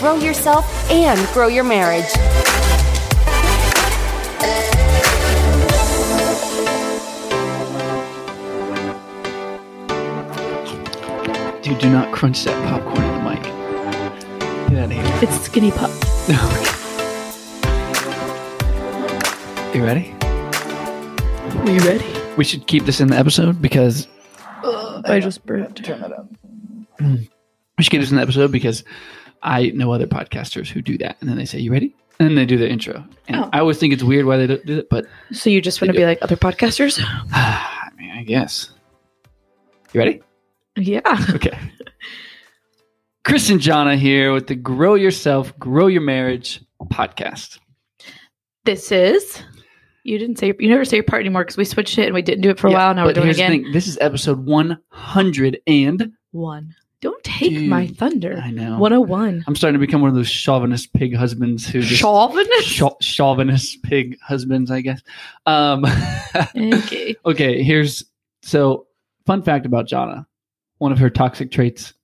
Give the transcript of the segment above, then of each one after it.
grow yourself and grow your marriage. Dude, do not crunch that popcorn in the mic. Get out of here. It's skinny pup. you ready? Are you ready? We should keep this in the episode because I just burped. turn that up. we should keep this in the episode because I know other podcasters who do that, and then they say, "You ready?" and then they do the intro. And Oh. I always think it's weird why they don't do it, but So you just want to be like other podcasters? I mean, I guess. You ready? Yeah. Okay. Chris and Jonna here with the Grow Yourself, Grow Your Marriage podcast. This is. You didn't say you never say your part anymore because we switched it and we didn't do it for a Yeah, while. Now we're doing it again. thing. This is episode 100 and One. Don't take my thunder. I know. 101. I'm starting to become one of those chauvinist pig husbands who just Chauvinist? Chau- chauvinist pig husbands, I guess. Um, okay. okay, here's so fun fact about Jonna One of her toxic traits.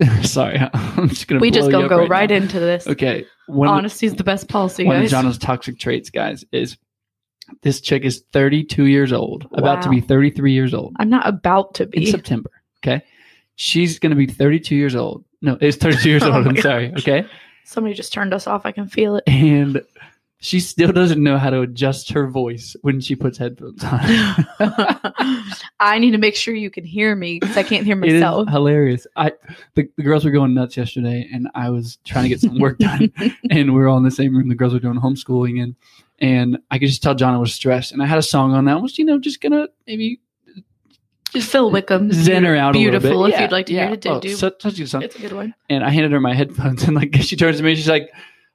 Sorry, I'm just gonna. We just gonna go right right into this. Okay, one Honesty is the best policy, guys. one guys. of Jonna's toxic traits, guys, is this chick is 32 years old, about to be 33 years old I'm not about to in be. September. Okay, she's gonna be 32 years old. No, it's 32 years Oh old. I'm gosh. sorry. Okay, Somebody just turned us off. I can feel it. and she still doesn't know how to adjust her voice when she puts headphones on. I need to make sure you can hear me because I can't hear myself. hilarious. I the, the girls were going nuts yesterday, and I was trying to get some work done, and we were all in the same room. The girls were doing homeschooling, and and I could just tell Jonna was stressed. And I had a song on that. I was you know just gonna maybe Phil Wickham. zen her out a Beautiful. little bit. If Yeah, you'd like to yeah. hear it, Oh, do. such, such a good song. It's a good one. And I handed her my headphones, and like she turns to me, she's like,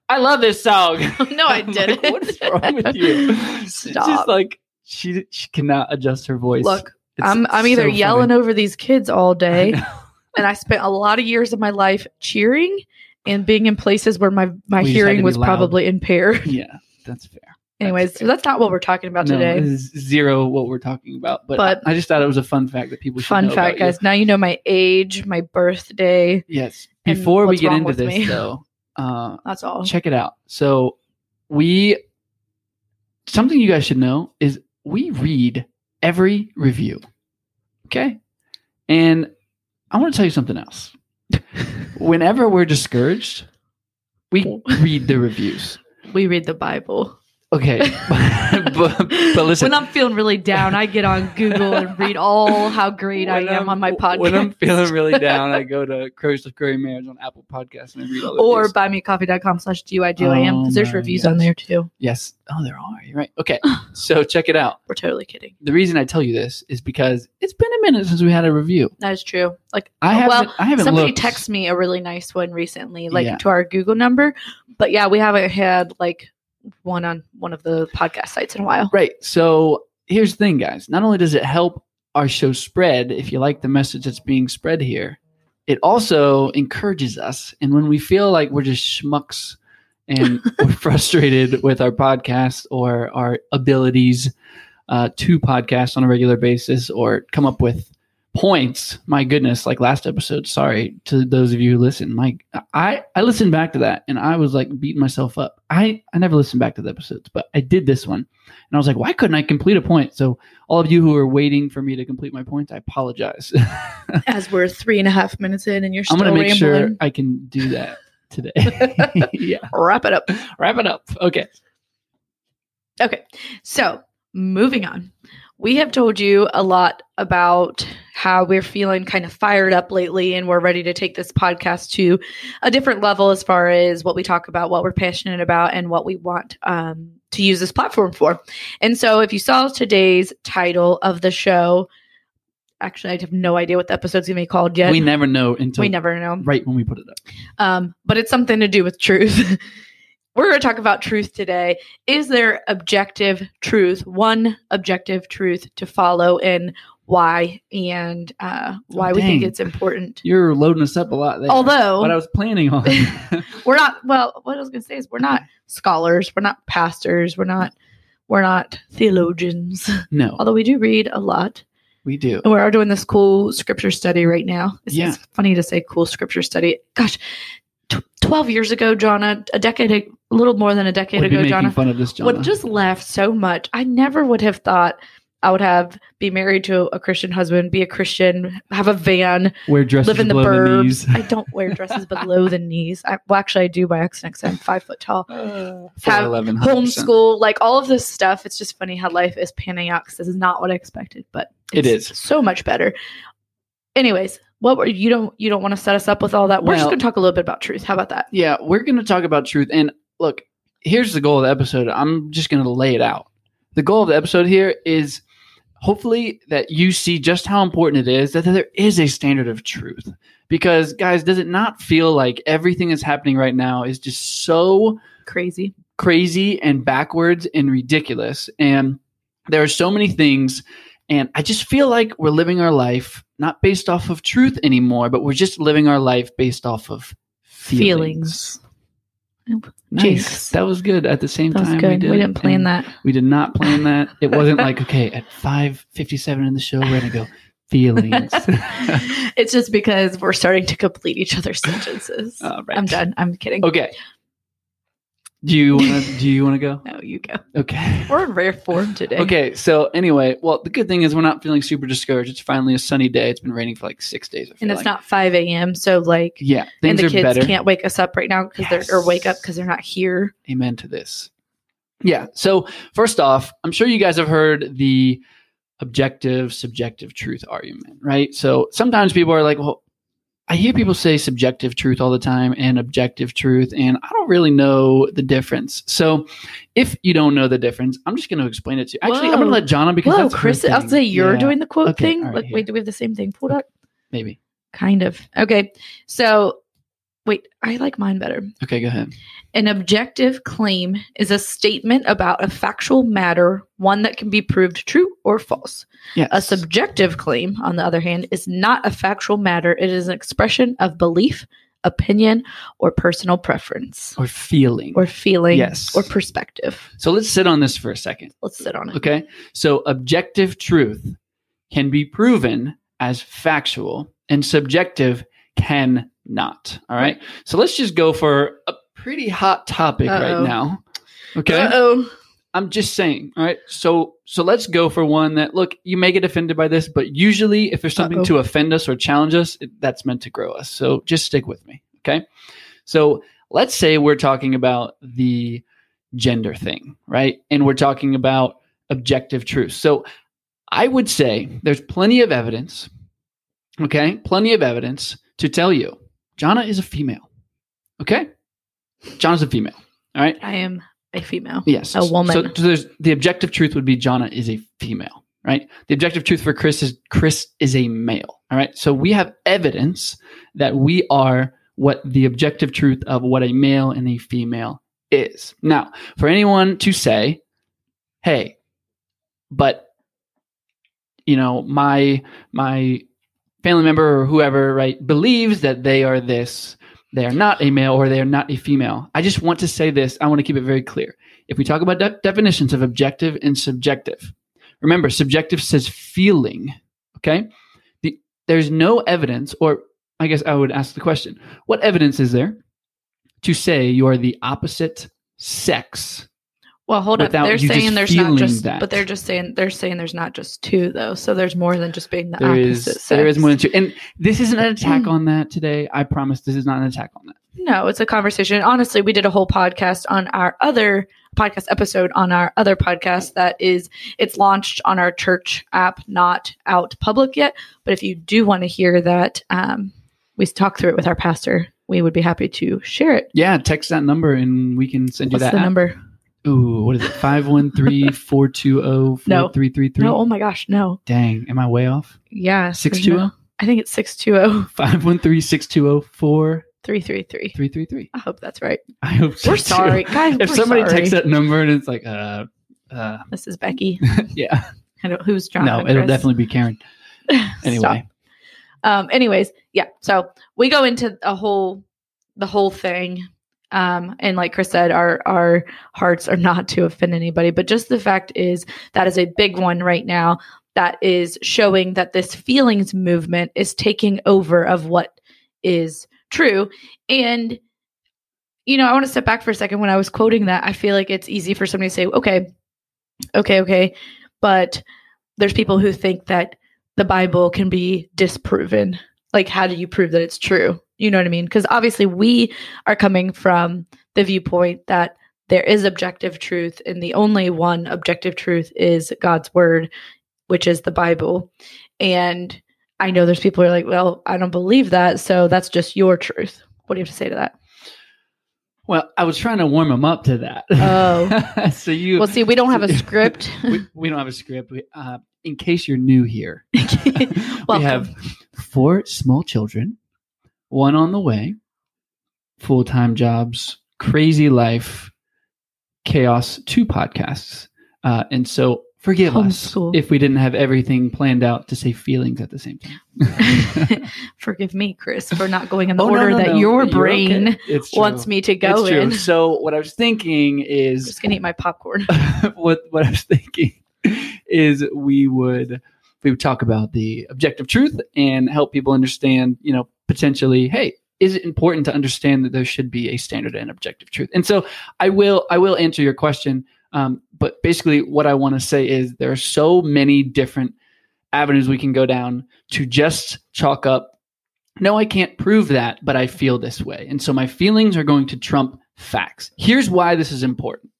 "I love this song." No, I I'm like, didn't. what is wrong with you? It's just Stop. like she she cannot adjust her voice. Look, It's I'm I'm either so funny. yelling over these kids all day, know. and I spent a lot of years of my life cheering and being in places where my my We just had to hearing was loud. probably impaired. Yeah, that's fair. Anyways, so that's not what we're talking about No, today. zero what we're talking about. But, But- I, just thought it was a fun fact that people should know. Fun fact, about you. guys. Now you know my age, my birthday. Yes. Before we get into this, me. though, uh, That's all. check it out. So we something you guys should know is we read every review. Okay, and I want to tell you something else. Whenever we're discouraged, we read the reviews. We read the Bible. Okay, but, but listen. when I'm feeling really down, I get on Google and read all how great I am on my podcast. When I'm feeling really down, I go to Courage to Curry Marriage on Apple Podcasts and I read all or buymeacoffee.com slash DUIGOAM because there's Oh my reviews on there too. Yes. Oh, there are. You're right. Okay. So check it out. We're totally kidding. The reason I tell you this is because it's been a minute since we had a review. That is true. Like, I haven't. well, I haven't somebody looked. texted me a really nice one recently, like Yeah. to our Google number. But yeah, we haven't had like one on one of the podcast sites in a while. Right. So here's the thing, guys. Not only does it help our show spread, if you like the message that's being spread here, it also encourages us. And when we feel like we're just schmucks and we're frustrated with our podcast or our abilities uh, to podcast on a regular basis or come up with points, my goodness, like last episode, sorry to those of you who listen. Like I I listened back to that and I was like beating myself up. I I never listened back to the episodes, but I did this one. And I was like, why couldn't I complete a point? So all of you who are waiting for me to complete my points, I apologize. As we're three and a half minutes in, and you're I'm gonna make sure rambling. I can do that today. yeah. Wrap it up. Wrap it up. Okay. Okay, so moving on. We have told you a lot about how we're feeling kind of fired up lately, and we're ready to take this podcast to a different level as far as what we talk about, what we're passionate about, and what we want um, to use this platform for. And so, if you saw today's title of the show, actually, I have no idea what the episode's gonna be called yet. We never know until we never know right when we put it up. um, but it's something to do with truth. We're going to talk about truth today. Is there objective truth, one objective truth to follow, and why, and uh, why we think it's important? You're loading us up a lot there. Although what I was planning on. we're not, well, what I was going to say is we're not scholars, we're not pastors, we're not, we're not theologians. no, Although we do read a lot, we do. and we are doing this cool scripture study right now. It's, Yeah. it's funny to say cool scripture study. Gosh, t- 12 12 years ago, Jonna, a decade, a little more than a decade Would ago, making Jonna, fun of this, John. would just laugh so much. I never would have thought I would have be married to a Christian husband, be a Christian, have a van, Wear dresses live in the below burbs. knees. I don't wear dresses below the knees. I, well, actually, I do by accident because I'm five foot tall. Have 4'11", 100%. Homeschool, like all of this stuff. It's just funny how life is panning out because this is not what I expected, but It it's so much better. Anyways, what were you don't you don't want to set us up with all that? We're just going to talk a little bit about truth. How about that? Yeah, we're going to talk about truth. And look, here's the goal of the episode. I'm just going to lay it out. The goal of the episode here is hopefully that you see just how important it is that there is a standard of truth. Because, guys, does it not feel like everything that's happening right now is just so Crazy. crazy and backwards and ridiculous? And there are so many things. And I just feel like we're living our life not based off of truth anymore, but we're just living our life based off of feelings. Feelings. Nice. Jesus. That was good. At the same That was time, good. We, did it, didn't plan that. We did not plan that. It wasn't like okay at five fifty seven in the show we're gonna go feelings. it's just because we're starting to complete each other's sentences. Right. I'm done. I'm kidding. Okay. Do you wanna do you wanna go? No, you go. Okay. We're in rare form today. Okay. So anyway, well, the good thing is we're not feeling super discouraged. It's finally a sunny day. It's been raining for like six days. And it's like. not 5 a.m. So, like, Yeah, and the are kids better. can't wake us up right now because they're, or wake up because they're not here. amen to this. Yeah. So first off, I'm sure you guys have heard the objective subjective truth argument, right? So sometimes people are like, well, I hear people say subjective truth all the time and objective truth, and I don't really know the difference. So if you don't know the difference, I'm just going to explain it to you. Actually, I'm going to Whoa. let Jonna because Whoa, that's Chris, I'll say you're Yeah, doing the quote Okay, thing. right, Like, here. wait, do we have the same thing pulled up? maybe. Kind of. Okay. So, wait, I like mine better. Okay, go ahead. An objective claim is a statement about a factual matter, one that can be proved true or false. Yes. A subjective claim, on the other hand, is not a factual matter. It is an expression of belief, opinion, or personal preference, or feeling. or feeling, Yes. or perspective. so let's sit on this for a second. Let's sit on it. Okay. So objective truth can be proven as factual and subjective cannot. All right. So let's just go for a pretty hot topic Uh-oh. right now. Okay. Uh-oh. I'm just saying. All right. So so let's go for one that look, you may get offended by this, but usually if there's something Uh-oh. to offend us or challenge us, it, that's meant to grow us. So just stick with me. Okay. So let's say we're talking about the gender thing, right? And we're talking about objective truth. So I would say there's plenty of evidence, okay? Plenty of evidence to tell you Jonna is a female. Okay? Jonna's a female. All right. I am a female. Yes. A woman. So, so there's the objective truth would be Jonna is a female, right? The objective truth for Chris is Chris is a male. All right. So we have evidence that we are what the objective truth of what a male and a female is. Now, for anyone to say, hey, but you know, my my family member or whoever, right, believes that they are this they are not a male or they are not a female. I just want to say this. I want to keep it very clear. If we talk about de- definitions of objective and subjective, remember, subjective says feeling. Okay. The, there's no evidence, or I guess I would ask the question what evidence is there to say you are the opposite sex? Well, hold up. They're you saying there's not just, that. but they're just saying they're saying there's not just two though. So there's more than just being the There opposite is there is more than two. And this isn't an attack Mm. on that today. I promise this is not an attack on that. No, it's a conversation. Honestly, we did a whole podcast on our other podcast episode on our other podcast that is it's launched on our church app, not out public yet. But if you do want to hear that, um, we talk through it with our pastor. We would be happy to share it. Yeah, text that number and we can send you What's that. the app. number? Ooh, what is it? 513-420-4333? No. No, oh my gosh, no. Dang, am I way off? Yeah. 620? no- I think it's 620 513-620-4333. 333. I hope that's right. I hope so We're sorry, guys. If somebody sorry. texts that number and it's like, uh, uh, This is Becky. yeah, I don't, who's John? no, it'll definitely be Karen. Anyway, um anyways yeah so we go into a whole the whole thing um and like chris said our our hearts are not to offend anybody but just the fact is that is a big one right now that is showing that this feelings movement is taking over of what is true and you know, I want to step back for a second. When I was quoting that, I feel like it's easy for somebody to say, okay, okay, okay. But there's people who think that the Bible can be disproven. Like, how do you prove that it's true? You know what I mean? Because obviously, we are coming from the viewpoint that there is objective truth, and the only one objective truth is God's word, which is the Bible. And I know there's people who are like, well, I don't believe that. So that's just your truth. What do you have to say to that? Well, I was trying to warm him up to that. Oh. so you. Well, see, we don't have a script. we, we don't have a script. We, uh, in case you're new here, we have four small children, one on the way, full time jobs, crazy life, chaos, two podcasts. Uh, and so forgive us if we didn't have everything planned out to say feelings at the same time. Forgive me, Chris, for not going in the Oh, order no, that no. your brain okay. Wants me to go It's true. in. So what I was thinking I'm is just gonna eat my popcorn. what what I was thinking is we would we would talk about the objective truth and help people understand, you know, potentially, hey, is it important to understand that there should be a standard and objective truth? And so I will I will answer your question. Um, but basically what I want to say is there are so many different avenues we can go down to just chalk up no, I can't prove that, but I feel this way. And so my feelings are going to trump facts. Here's why this is important.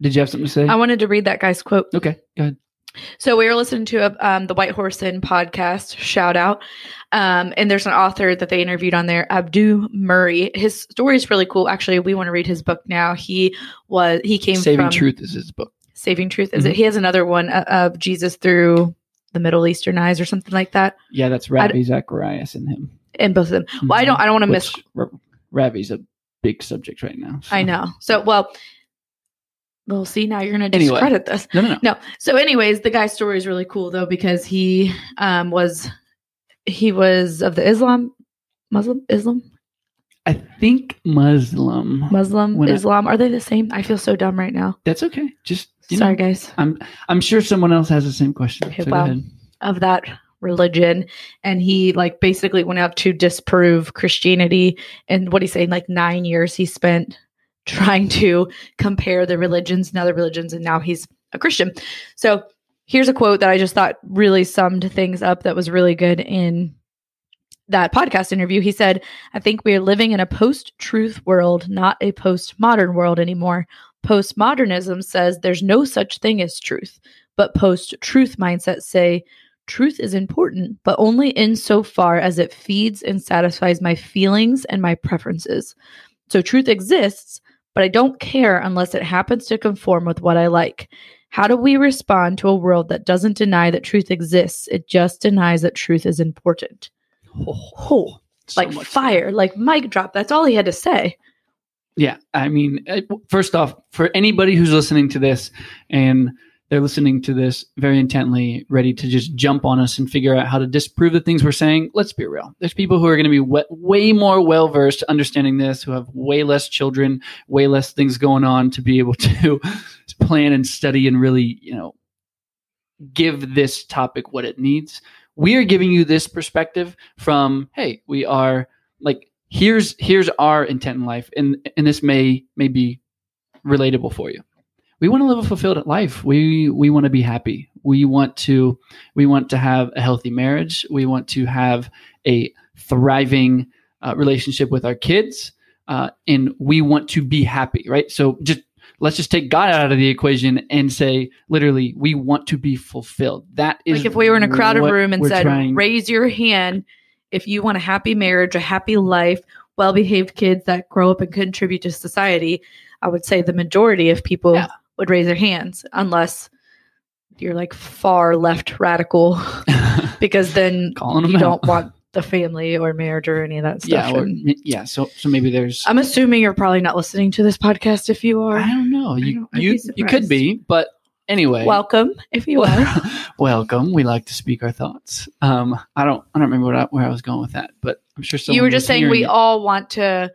Did you have something to say? I wanted to read that guy's quote. okay, go ahead. So we were listening to a, um, the White Horse Inn podcast. Shout out! Um, and there's an author that they interviewed on there, Abdu Murray. His story is really cool. Actually, we want to read his book now. He was he came Saving from Truth is his book. Saving Truth. Is Mhm. it? He has another one uh, of Jesus through the Middle Eastern eyes or something like that. Yeah, that's Ravi Zacharias and him. And both of them. Well, I don't. I don't want to miss. Which, Ra- Ravi's a big subject right now. so- I know. So well. Well, see now you're going to Anyway. discredit this. No, no, no. No. So, anyways, the guy's story is really cool though because he um, was he was of the Islam, Muslim, Islam, I think Muslim. Muslim, When I- Islam. Are they the same? I feel so dumb right now. That's okay. Just you Sorry, know, guys. I'm I'm sure someone else has the same question. Okay, so well. Of that religion, and he like basically went out to disprove Christianity. And what he's saying, like nine years he spent trying to compare the religions and other religions, and now he's a Christian. So here's a quote that I just thought really summed things up that was really good in that podcast interview. He said, I think we are living in a post truth world, not a post modern world anymore. Postmodernism says there's no such thing as truth, but post truth mindsets say truth is important, but only insofar as it feeds and satisfies my feelings and my preferences. So truth exists, but I don't care unless it happens to conform with what I like. How do we respond to a world that doesn't deny that truth exists? It just denies that truth is important. Oh, So like fire, like mic drop. That's all he had to say. Yeah, I mean, uh, first off, for anybody who's listening to this and they're listening to this very intently, ready to just jump on us and figure out how to disprove the things we're saying, let's be real. There's people who are going to be way, more well versed understanding this, who have way less children, way less things going on to be able to plan and study and really, you know, give this topic what it needs. We are giving you this perspective from, hey, we are like here's here's our intent in life and and this may may be relatable for you we want to live a fulfilled life. We we want to be happy. We want to we want to have a healthy marriage. We want to have a thriving uh, relationship with our kids uh, and we want to be happy right? So just let's just take god out of the equation and say literally we want to be fulfilled. That is Like if we were in a crowded room and said, trying- raise your hand if you want a happy marriage, a happy life, well behaved kids that grow up and contribute to society, I would say the majority of people Yeah. Would raise their hands unless you're like far left radical because then calling them you out. don't want the family or marriage or any of that stuff. yeah or, yeah so so maybe there's I'm assuming you're probably not listening to this podcast if you are. I don't know. You don't- you you could be, but anyway. Welcome if you are. welcome. We like to speak our thoughts. Um, I don't I don't remember what I, where I was going with that, but I'm sure someone you were just saying we it. all want to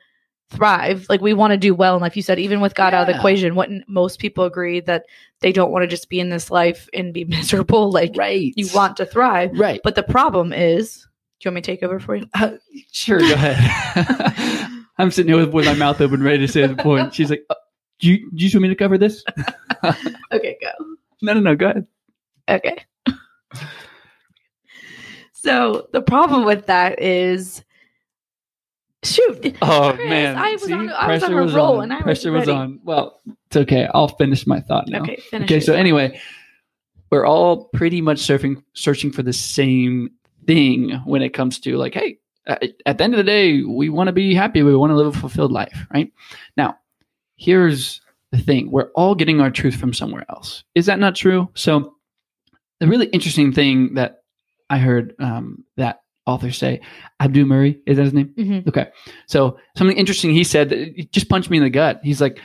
thrive like we want to do well in life you said even with god out of the equation wouldn't most people agree that they don't want to just be in this life and be miserable like right. you want to thrive right. but the problem is do you want me to take over for you Uh, sure, go ahead. I'm sitting here with, my mouth open, ready to say the point. She's like, uh, do, you, do you want me to cover this? Okay, go. no, no, no. Go ahead. Okay. so the problem with that is, shoot. Oh Chris, man, I was See? on- I was on a roll on. and I was pressure was ready. on. Well, it's okay. I'll finish my thought now. Okay, finish. Okay, so anyway, we're all pretty much surfing, searching for the same thing when it comes to like, hey, at at the end of the day, we want to be happy. We want to live a fulfilled life, right? Now, here's the thing: we're all getting our truth from somewhere else. Is that not true? So, the really interesting thing that I heard um, that author say, Abdul Murray, is that his name? Mhm. Okay. So something interesting he said that just punched me in the gut. He's like,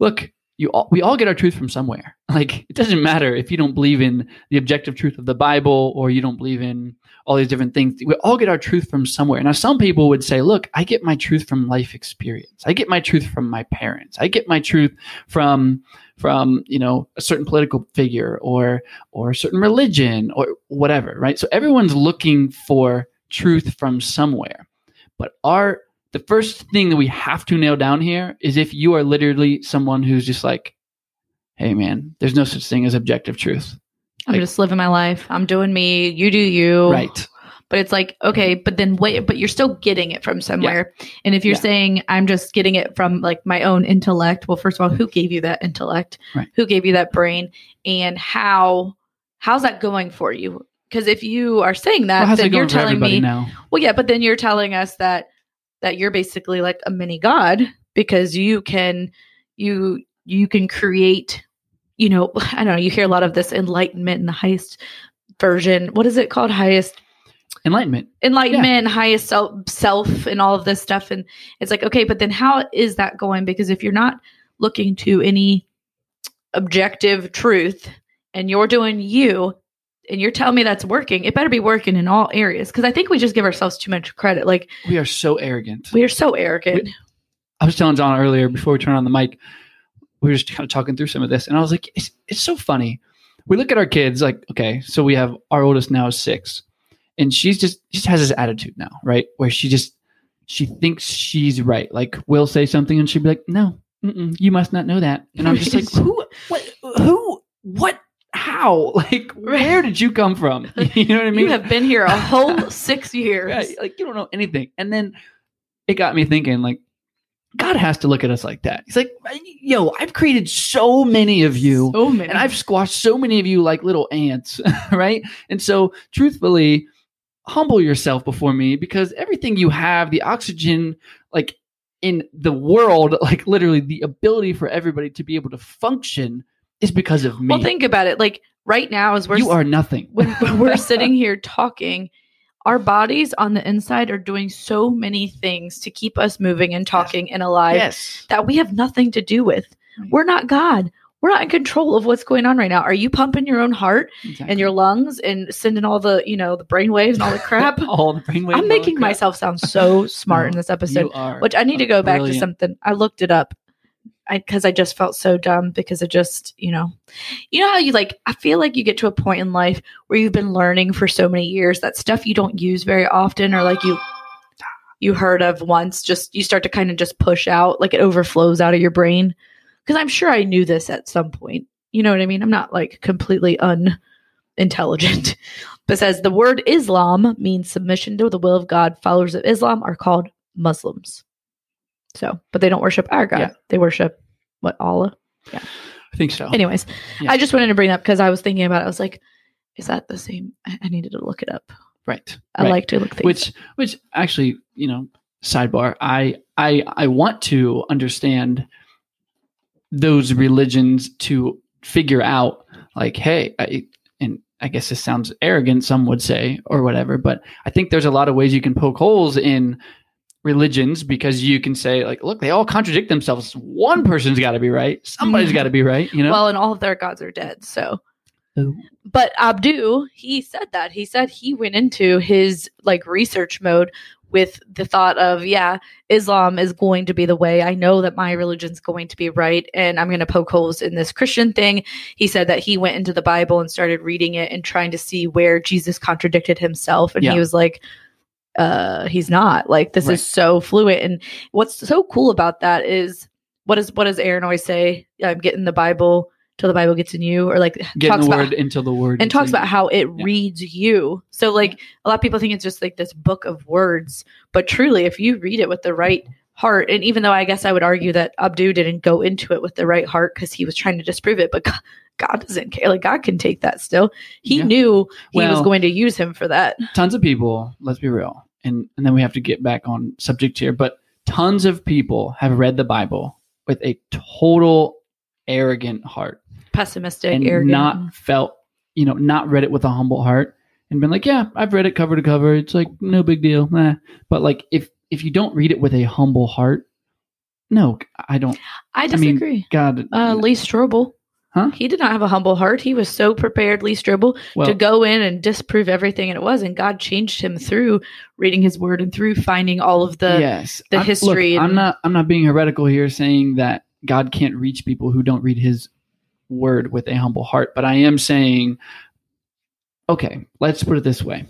look, you all, we all get our truth from somewhere. Like it doesn't matter if you don't believe in the objective truth of the Bible or you don't believe in all these different things. We all get our truth from somewhere. Now some people would say, look, I get my truth from life experience. I get my truth from my parents. I get my truth from from, you know, a certain political figure or or a certain religion or whatever, right? So everyone's looking for truth from somewhere. But our the first thing that we have to nail down here is if you are literally someone who's just like, hey man, there's no such thing as objective truth. I'm like- just living my life. I'm doing me. You do you. Right. But it's like, okay, but then wait, but you're still getting it from somewhere. And if you're Yeah. saying I'm just getting it from like my own intellect, well, first of all, who gave you that intellect? Right. Who gave you that brain? And how how's that going for you? Because if you are saying that, Well, then you're telling me, now? well, yeah, but then you're telling us that that you're basically like a mini god because you can you you can create, you know, I don't know. You hear a lot of this enlightenment in the highest version. What is it called? Highest Enlightenment. enlightenment, highest self, self, and all of this stuff. And it's like, okay, but then how is that going? Because if you're not looking to any objective truth and you're doing you and you're telling me that's working, it better be working in all areas. Because I think we just give ourselves too much credit. Like We are so arrogant. we are so arrogant. I was telling John earlier before we turn on the mic, we were just kind of talking through some of this, and I was like, it's, it's so funny. We look at our kids, like, okay, so we have our oldest now is six, and she's just just has this attitude now, right, where she just she thinks she's right. Like we'll say something, and she'd be like, no, you must not know that, and I'm just like, who, what, who, what, how, like, where did you come from? you know what I mean? you have been here a whole six years. Right. Like you don't know anything. And then it got me thinking, like, God has to look at us like that. He's like, yo, I've created so many of you. So many. And I've squashed so many of you like little ants, right? And so, truthfully, humble yourself before me because everything you have, the oxygen, like in the world, like literally the ability for everybody to be able to function is because of me. well, think about it. Like right now, as we're you are nothing. when, when we're sitting here talking, our bodies on the inside are doing so many things to keep us moving and talking and alive yes. that we have nothing to do with. Mm-hmm. We're not God. We're not in control of what's going on right now. Are you pumping your own heart and your lungs and sending all the, you know, the brain waves and all the crap? all the brain waves. I'm making myself sound so smart in this episode, You are which I need to go back to something. I looked it up because I, just felt so dumb because I just, you know, you know how you like, I feel like you get to a point in life where you've been learning for so many years that stuff you don't use very often or like you, you heard of once, just you start to kind of just push out, like it overflows out of your brain. Because I'm sure I knew this at some point. You know what I mean? I'm not like completely unintelligent. but says the word Islam means submission to the will of God. Followers of Islam are called Muslims. So, but they don't worship our God. Yeah. They worship what Allah. Yeah. I think so. Anyways, Yeah. I just wanted to bring up because I was thinking about it. I was like, is that the same? I, I needed to look it up. right. I right. like to look things. which which actually you know sidebar i i i want to understand those religions to figure out like hey I, and i guess this sounds arrogant some would say or whatever but i think there's a lot of ways you can poke holes in religions because you can say like look they all contradict themselves one person's got to be right somebody's mm-hmm. got to be right you know Well, and all of their gods are dead. So, Oh. but Abdu, he said that. He said he went into his like research mode with the thought of, yeah, Islam is going to be the way. I know that my religion's going to be right, and I'm going to poke holes in this Christian thing. He said that he went into the Bible and started reading it and trying to see where Jesus contradicted himself, and Yeah. he was like. Uh he's not like this Right. is so fluent and what's so cool about that is what is what does aaron always say i'm getting the bible till the bible gets in you or like Getting talks the about word until the word and talks about you. how it Yeah. reads you. So like a lot of people think it's just like this book of words, but truly if you read it with the right heart and even though I guess I would argue that Abdu didn't go into it with the right heart cuz he was trying to disprove it, but God, God doesn't care. Like God can take that still. He Yeah. knew he was going to use him for that. tons of people let's be real and and then we have to get back on subject here but tons of people have read the bible with a total arrogant heart Pessimistic, and arrogant. not felt you know not read it with a humble heart and been like yeah i've read it cover to cover it's like no big deal but like if if you don't read it with a humble heart no i don't I I mean, disagree. god uh, Lee Strobel. Huh? He did not have a humble heart. He was so prepared, Lee Strobel, well, to go in and disprove everything and it was. And God changed him through reading his word and through finding all of the yes the I'm- history look, i'm not i'm not being heretical here saying that god can't reach people who don't read his word with a humble heart but i am saying okay let's put it this way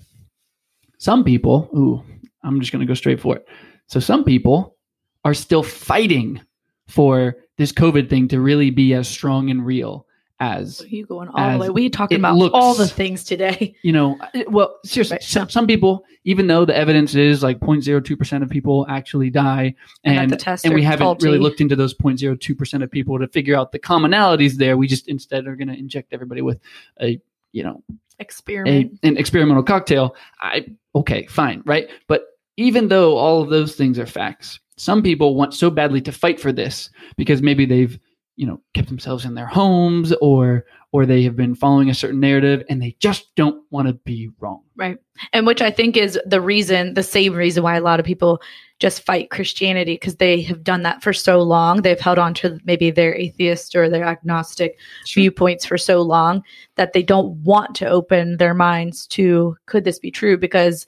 some people ooh i'm just going to go straight for it so some people are still fighting for this covid thing to really be as strong and real as You going all the way? We talking about looks- all the things today. you know, uh, well, seriously, Right, some, some people, even though the evidence is like 0.02% of people actually die, And and and we haven't faulty. really looked into those 0.02% of people to figure out the commonalities there. We just instead are going to inject everybody with a, you know, a, Experiment. an experimental cocktail. I okay, fine, right? But even though all of those things are facts, some people want so badly to fight for this because maybe they've you know kept themselves in their homes or or they have been following a certain narrative and they just don't want to be wrong. Right. And which I think is the reason, the same reason why a lot of people just fight Christianity because they have done that for so long. They've held on to maybe their atheist or their agnostic viewpoints for so long that they don't want to open their minds to could this be true because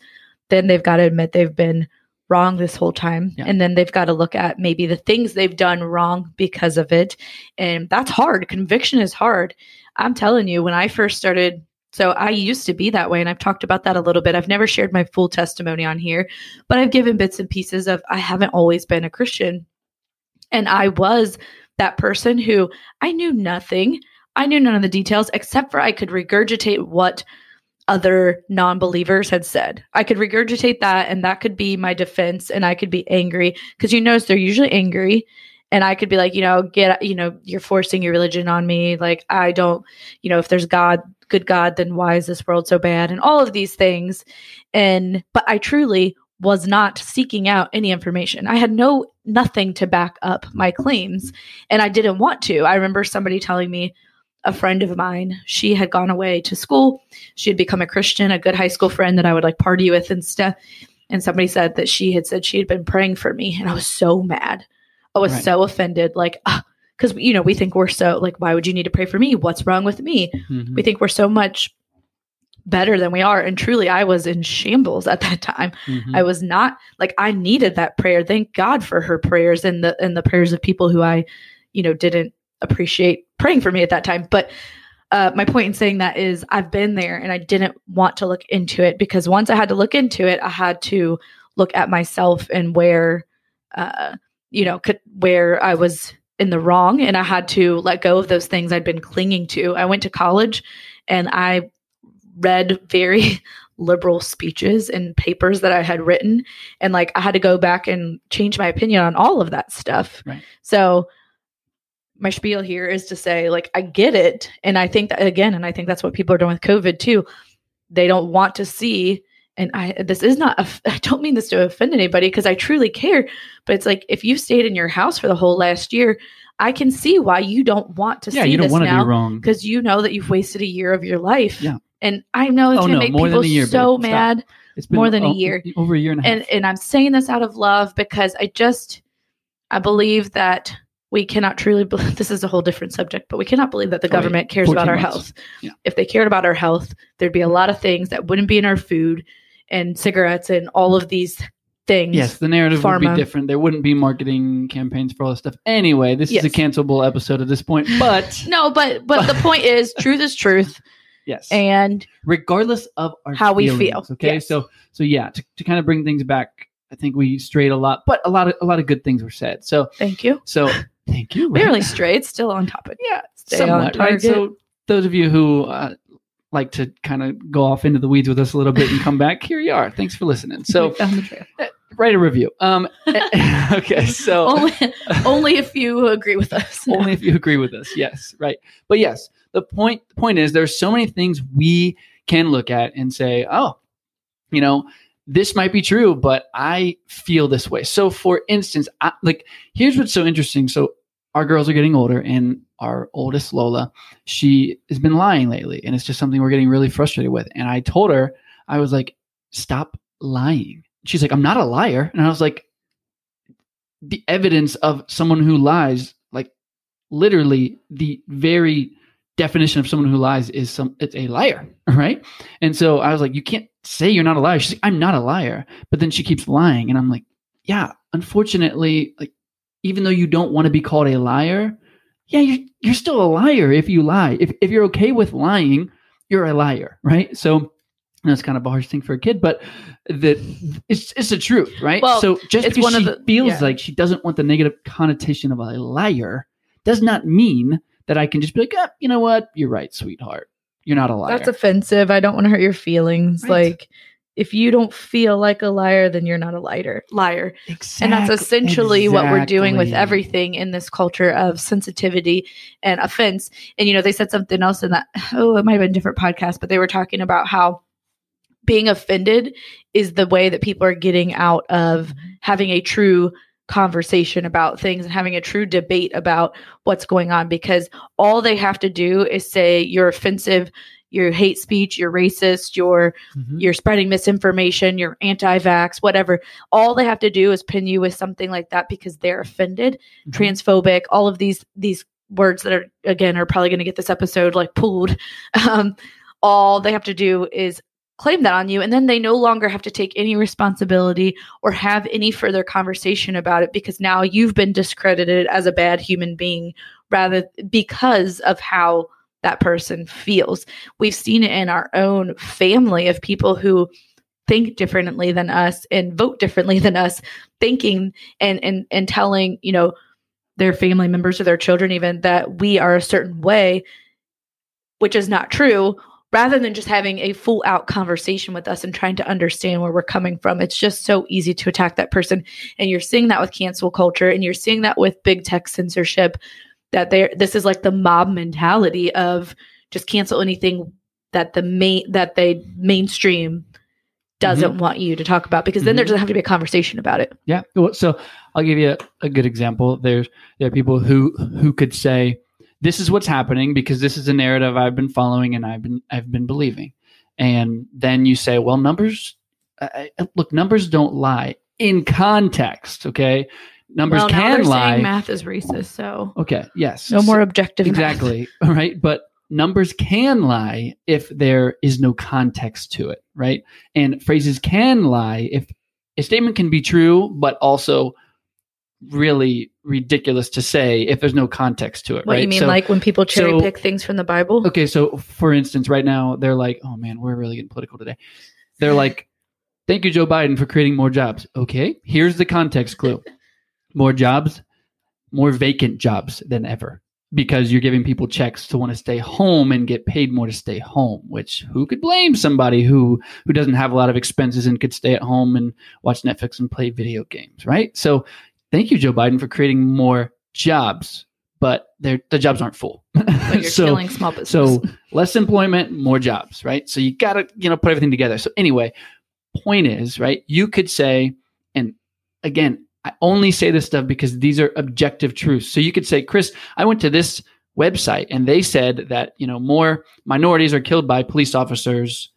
then they've got to admit they've been wrong this whole time. Yeah. and then they've got to look at maybe the things they've done wrong because of it. And that's hard. Conviction is hard. I'm telling you when i first started so i used to be that way and i've talked about that a little bit. I've never shared my full testimony on here but i've given bits and pieces of i haven't always been a christian. And i was that person who i knew nothing. I knew none of the details except for i could regurgitate what other non-believers had said. I could regurgitate that and that could be my defense and I could be angry because you notice they're usually angry and I could be like, you know, get you know, you're forcing your religion on me like I don't, you know, if there's God, good God, then why is this world so bad and all of these things. And but I truly was not seeking out any information. I had no nothing to back up my claims and I didn't want to. I remember somebody telling me a friend of mine, she had gone away to school she had become a Christian, a good high school friend that I would like party with and stuff. And somebody said that she had said she had been praying for me, and I was so mad. I was Right. so offended, like, because you know we think we're so like, why would you need to pray for me? What's wrong with me? Mhm. We think we're so much better than we are, and truly, I was in shambles at that time. Mhm. I was not like I needed that prayer. Thank God for her prayers and the and the prayers of people who I, you know, didn't appreciate praying for me at that time. But uh, my point in saying that is I've been there and I didn't want to look into it because once I had to look into it, I had to look at myself and where, uh, you know, could, where I was in the wrong and I had to let go of those things I'd been clinging to. I went to college and I read very liberal speeches and papers that I had written and like I had to go back and change my opinion on all of that stuff. Right. So my spiel here is to say like I get it and I think that again and I think that's what people are doing with COVID too. They don't want to see and I this is not a, I don't mean this to offend anybody because I truly care, but it's like if you stayed in your house for the whole last year, I can see why you don't want to yeah, see you don't this want to now be wrong. because you know that you've wasted a year of your life. Yeah. And I know it's Oh, gonna no, make people a year, so babe. Stop. mad It's more than a o- year. over a year and a half. and and I'm saying this out of love because I just I believe that we cannot truly be- this is a whole different subject, but we cannot believe that the oh, government cares about our months. health. Yeah. If they cared about our health, there'd be a lot of things that wouldn't be in our food and cigarettes and all of these things. Yes, the narrative would be different. There wouldn't be marketing campaigns for all this stuff. Anyway, this is a cancelable episode at this point, but No, but but the point is truth is truth Yes. and regardless of our How we feel. Okay, Yes. so so yeah, to, to kind of bring things back, I think we strayed a lot, but a lot of a lot of good things were said. So thank you. so thank you. We right? really straight, still on topic. yeah, Stay on somewhat right. So those of you who uh, like to kind of go off into the weeds with us a little bit and come back, here you are. Thanks for listening. So We found the trail. write a review. Um, okay, so only, only if you agree with us. No. only if you agree with us yes right but yes the point the point is there's so many things we can look at and say oh you know this might be true but i feel this way. So for instance I, like here's what's so interesting. So our girls are getting older and our oldest lola she has been lying lately and it's just something we're getting really frustrated with. And i told her i was like stop lying. She's like i'm not a liar. And i was like the evidence of someone who lies like literally the very definition of someone who lies is some it's a liar right? And so i was like you can't say you're not a liar. She's like i'm not a liar. But then she keeps lying and i'm like yeah unfortunately like even though you don't want to be called a liar yeah you're, you're still a liar if you lie. If, if you're okay with lying you're a liar right? So that's kind of a harsh thing for a kid but that it's it's the truth right? Well, so just it's because one of she the- feels yeah. like she doesn't want the negative connotation of a liar does not mean that i can just be like ah, you know what? You're right sweetheart you're not a liar That's offensive. I don't want to hurt your feelings. Right. Like, if you don't feel like a liar, then you're not a liar. Liar. And that's Exact- essentially what we're doing with everything in this culture of sensitivity and offense. And, you know, they said something else in that, oh, it might have been a different podcast, but they were talking about how being offended is the way that people are getting out of mm-hmm. having a true conversation about things and having a true debate about what's going on because all they have to do is say you're offensive, you're hate speech, you're racist, you're Mhm. you're spreading misinformation, you're anti-vax, whatever. All they have to do is pin you with something like that because they're offended, Mhm. transphobic, all of these these words that are again are probably going to get this episode like pulled. Um, all they have to do is claim that on you and then they no longer have to take any responsibility or have any further conversation about it because now you've been discredited as a bad human being rather because of how that person feels. We've seen it in our own family of people who think differently than us and vote differently than us thinking and and and telling you know their family members or their children even that we are a certain way which is not true rather than just having a full out conversation with us and trying to understand where we're coming from it's just so easy to attack that person and you're seeing that with cancel culture and you're seeing that with big tech censorship that there this is like the mob mentality of just cancel anything that the main that they mainstream doesn't want you to talk about because then there Mhm. doesn't have to be a conversation about it Yeah. Well, so I'll give you a, a good example. There's there are people who who could say this is what's happening because this is a narrative I've been following and I've been I've been believing, and then you say, well, numbers. Uh, look, numbers don't lie in context. Okay, numbers well, can they're lie. saying math is racist so okay. Yes. no more objective math. exactly right but numbers can lie if there is no context to it right and phrases can lie if a statement can be true but also really ridiculous to say if there's no context to it what right? you mean So- like when people cherry so- pick things from the bible? Okay so for instance right now they're like oh man we're really getting political today. They're like thank you joe biden for creating more jobs. Okay here's the context clue. More jobs more vacant jobs than ever because you're giving people checks to want to stay home and get paid more to stay home which who could blame somebody who who doesn't have a lot of expenses and could stay at home and watch netflix and play video games right? So thank you joe biden for creating more jobs but they're, the jobs aren't full but you're so killing small business so less employment, more jobs, right? So you got to, you know, put everything together. So anyway, point is, right? You could say, and again, I only say this stuff because these are objective truths. So you could say, Chris, I went to this website and they said that, you know, more minorities are killed by police officers.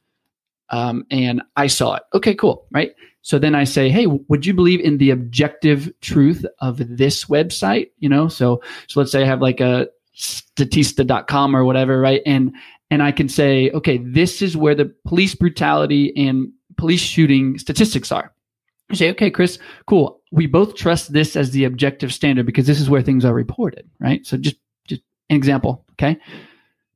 Um, and I saw it. Okay, cool. Right. So then I say, Hey, would you believe in the objective truth of this website? You know, so, so let's say I have like a statista.com or whatever, right? And and I can say, okay, this is where the police brutality and police shooting statistics are. You say, okay, Chris, cool. We both trust this as the objective standard because this is where things are reported, right? So just just an example, okay?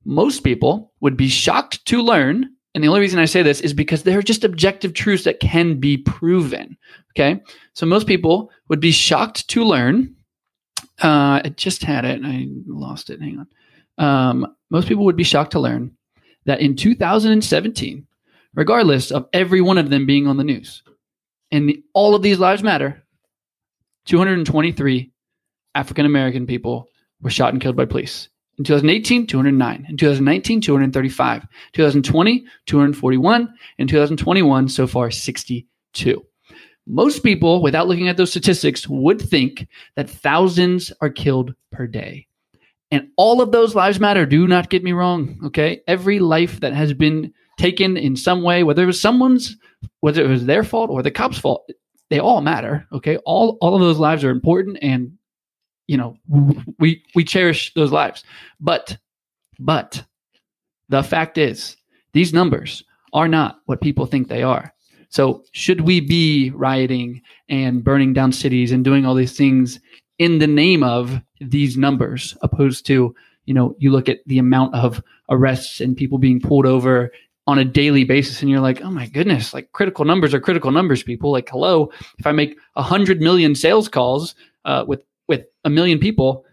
most people would be shocked to learn. And the only reason I say this is because there are just objective truths that can be proven. Okay. So most people would be shocked to learn. Uh, I just had it and I lost it. Hang on. Um, most people would be shocked to learn that in 2017, regardless of every one of them being on the news, and the, all of these lives matter, 223 African American people were shot and killed by police. In 2018, 209. In 2019, 235. 2020, 241. In 2021, so far, 62. Most people, without looking at those statistics, would think that thousands are killed per day. And all of those lives matter. Do not get me wrong. Okay. Every life that has been taken in some way, whether it was someone's, whether it was their fault or the cop's fault, they all matter. Okay. All, all of those lives are important and, you know, we, we cherish those lives. But, but the fact is, these numbers are not what people think they are. So, should we be rioting and burning down cities and doing all these things in the name of these numbers, opposed to, you know, you look at the amount of arrests and people being pulled over on a daily basis and you're like, oh my goodness, like critical numbers are critical numbers, people. Like, hello, if I make a hundred million sales calls uh, with with a million people,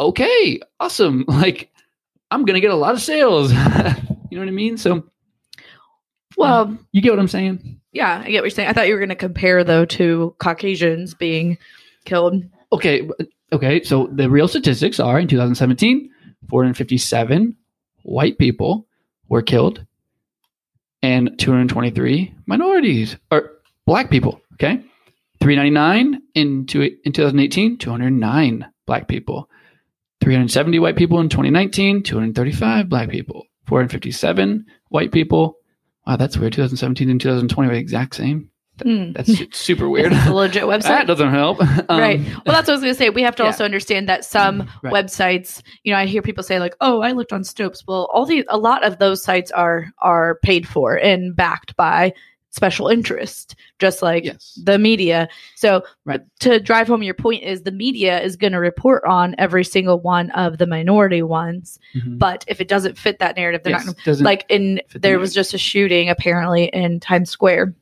okay, awesome. Like, I'm gonna get a lot of sales. you know what I mean? So, Well, um, you get what I'm saying? yeah, I get what you're saying. I thought you were going to compare though to Caucasians being killed. Okay, okay. So the real statistics are in 2017, 457 white people were killed, and 223 minorities or black people. Okay, 399 in two, in 2018, 209 black people, 370 white people in 2019, 235 black people, 457 white people. Wow, that's weird. 2017 and 2020 were the exact same. Hmm. That's super weird. It's a legit website. that doesn't help. Um, right. Well, that's what I was going to say. We have to yeah. also understand that some Right. websites, you know, I hear people say like, "Oh, I looked on Snopes." Well, all the a lot of those sites are are paid for and backed by special interest, just like Yes. the media. So, Right. to drive home your point is the media is going to report on every single one of the minority ones, Mhm. but if it doesn't fit that narrative, they're Yes, not doesn't- like in the there was just a shooting apparently in Times Square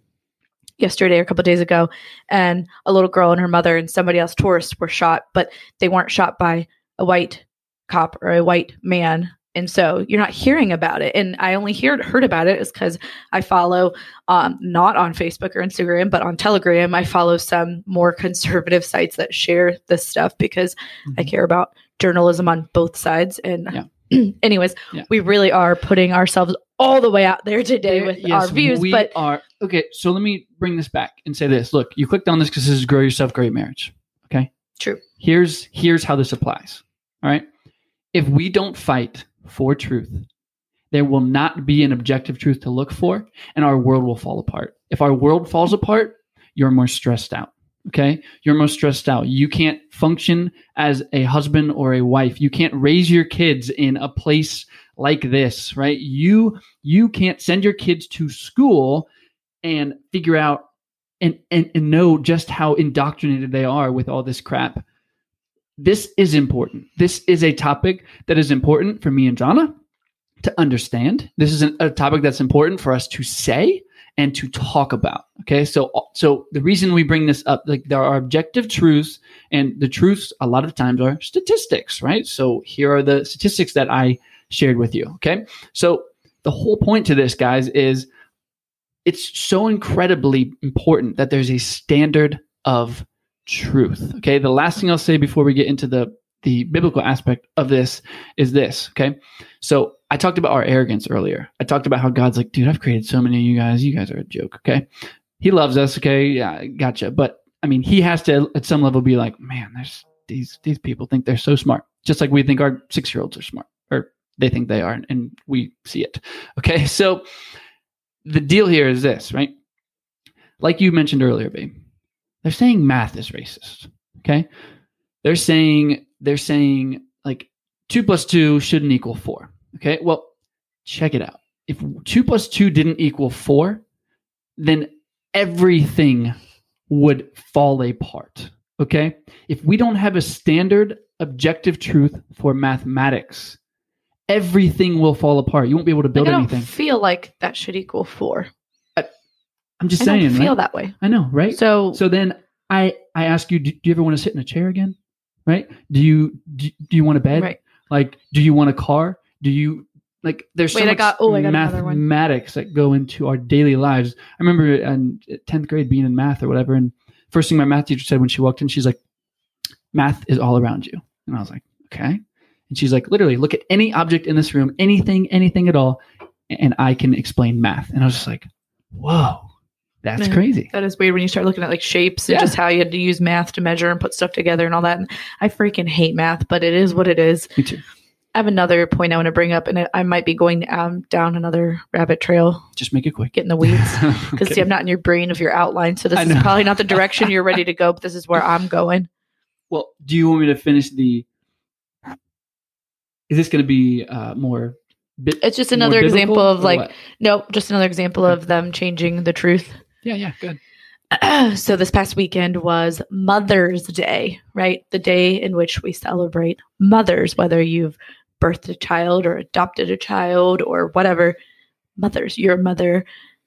yesterday or a couple days ago and a little girl and her mother and somebody else tourists were shot but they weren't shot by a white cop or a white man and so you're not hearing about it and i only heard heard about it is because i follow um, not on facebook or instagram but on telegram i follow some more conservative sites that share this stuff because i Mhm. care about journalism on both sides and anyways Yeah. we really are putting ourselves all the way out there today There- with yes, our views we but are okay. So let me bring this back and say this. Look, you clicked on this because this is grow yourself, great marriage. Okay. True. Here's here's how this applies. All right. If we don't fight for truth, there will not be an objective truth to look for, and our world will fall apart. If our world falls apart, you're more stressed out. Okay. You're more stressed out. You can't function as a husband or a wife. You can't raise your kids in a place like this, right? You you can't send your kids to school and figure out and, and, and know just how indoctrinated they are with all this crap. This is important. This is a topic that is important for me and Jonna to understand. This is a topic that's important for us to say and to talk about. Okay, so so the reason we bring this up, like there are objective truths, and the truths a lot of times are statistics, right? So here are the statistics that I shared with you. Okay, so the whole point to this, guys, is it's so incredibly important that there's a standard of truth. Okay. The last thing I'll say before we get into the the biblical aspect of this is this. Okay. So I talked about our arrogance earlier. I talked about how God's like, dude, I've created so many of you guys. You guys are a joke. Okay. He loves us. Okay. Yeah, gotcha. But I mean, he has to at some level be like, man, there's these these people think they're so smart, just like we think our six year olds are smart, or they think they are, and, and we see it. Okay. So the deal here is this, right? Like you mentioned earlier, babe. They're saying math is racist. Okay. They're saying they're saying like two plus two shouldn't equal four. Okay. Well, check it out. If two plus two didn't equal four, then everything would fall apart. Okay. If we don't have a standard objective truth for mathematics, everything will fall apart. You won't be able to build like, I don't anything. feel like that should equal four. I'm just I saying. don't feel right? that way. I know, right? So, So then I I ask you, do, do you ever want to sit in a chair again? Right? Do you do, do you want a bed? right. Like, do you want a car? Do you like? There's so Wait, I much got- oh, I got mathematics that go into our daily lives. I remember in tenth grade being in math or whatever, and first thing my math teacher said when she walked in, she's like, "Math is all around you," and I was like, "Okay." And she's like, "Literally, look at any object in this room, anything, anything at all, and I can explain math." And I was just like, "Whoa, that's crazy." That is weird when you start looking at like shapes and Yeah. just how you had to use math to measure and put stuff together and all that. And I freaking hate math, but it is what it is. Me too. I have another point I want to bring up, and I might be going um, down another rabbit trail, Just make it quick. get in the weeds. Because Okay. see, I'm not in your brain of your outline, so this is probably not the direction you're ready to go. But this is where I'm going. Well, do you want me to finish the? Is this going to be uh, more? Bit, It's just another example of like, what? nope, just another example of them changing the truth. Yeah, yeah, good. so this past weekend was Mother's Day, right? The day in which we celebrate mothers, whether you've birthed a child or adopted a child or whatever. Mothers, your mother,